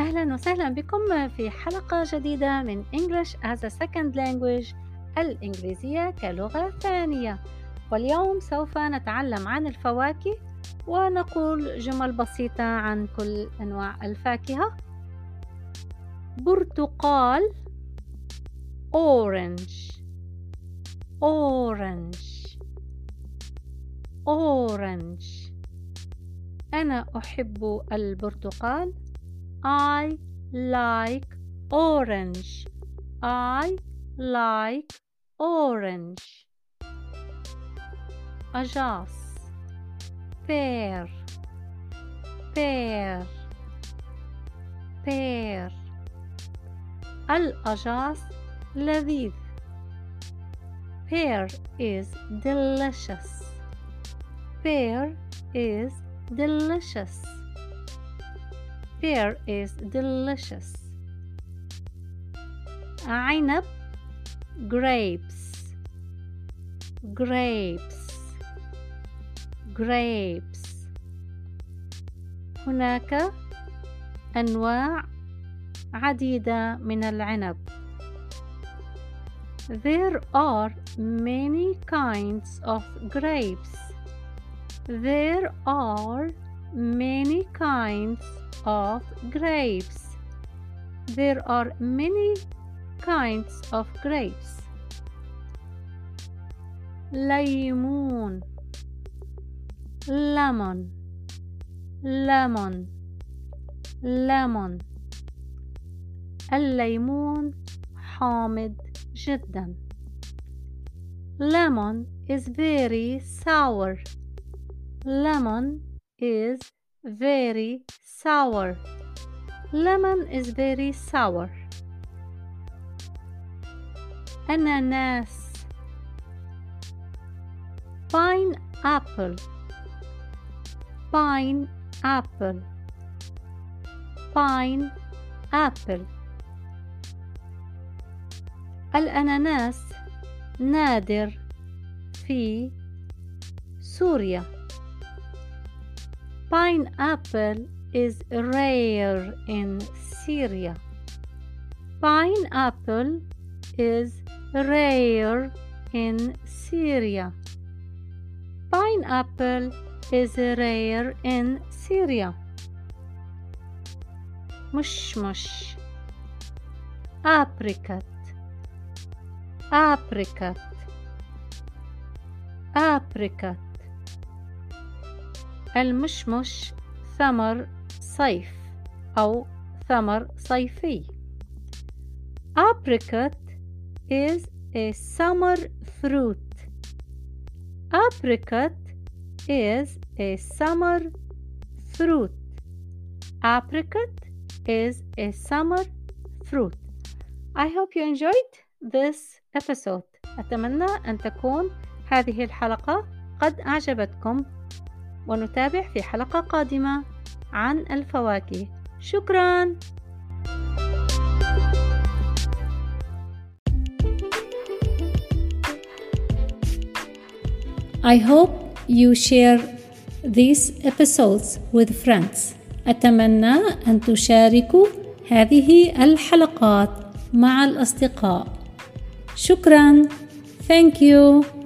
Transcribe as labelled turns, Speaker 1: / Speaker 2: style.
Speaker 1: أهلا وسهلا بكم في حلقة جديدة من English as a Second Language الإنجليزية كلغة ثانية. واليوم سوف نتعلم عن الفواكه ونقول جمل بسيطة عن كل أنواع الفاكهة. برتقال orange orange orange. أنا أحب البرتقال. I like orange I like orange أجاص pear pear pear الأجاص لذيذ pear is delicious pear is delicious pear is delicious عنب grapes grapes grapes هناك أنواع عديدة من العنب There are many kinds of grapes. There are many kinds of grapes. There are many kinds of grapes. ليمون lemon lemon lemon الليمون حامض جدا lemon is very sour lemon is very sour lemon is very sour أناناس pineapple pineapple pineapple الأناناس نادر في سوريا Pineapple is rare in Syria. Pineapple is rare in Syria. Pineapple is rare in Syria. Mushmush. Apricot. Apricot. Apricot. المشمش ثمر صيف أو ثمر صيفي apricot is a summer fruit apricot is a summer fruit apricot is a summer fruit I hope you enjoyed this episode أتمنى أن تكون هذه الحلقة قد أعجبتكم ونتابع في حلقة قادمة عن الفواكه شكراً I hope you share these episodes with friends. أتمنى أن تشاركوا هذه الحلقات مع الأصدقاء. شكرا. Thank you.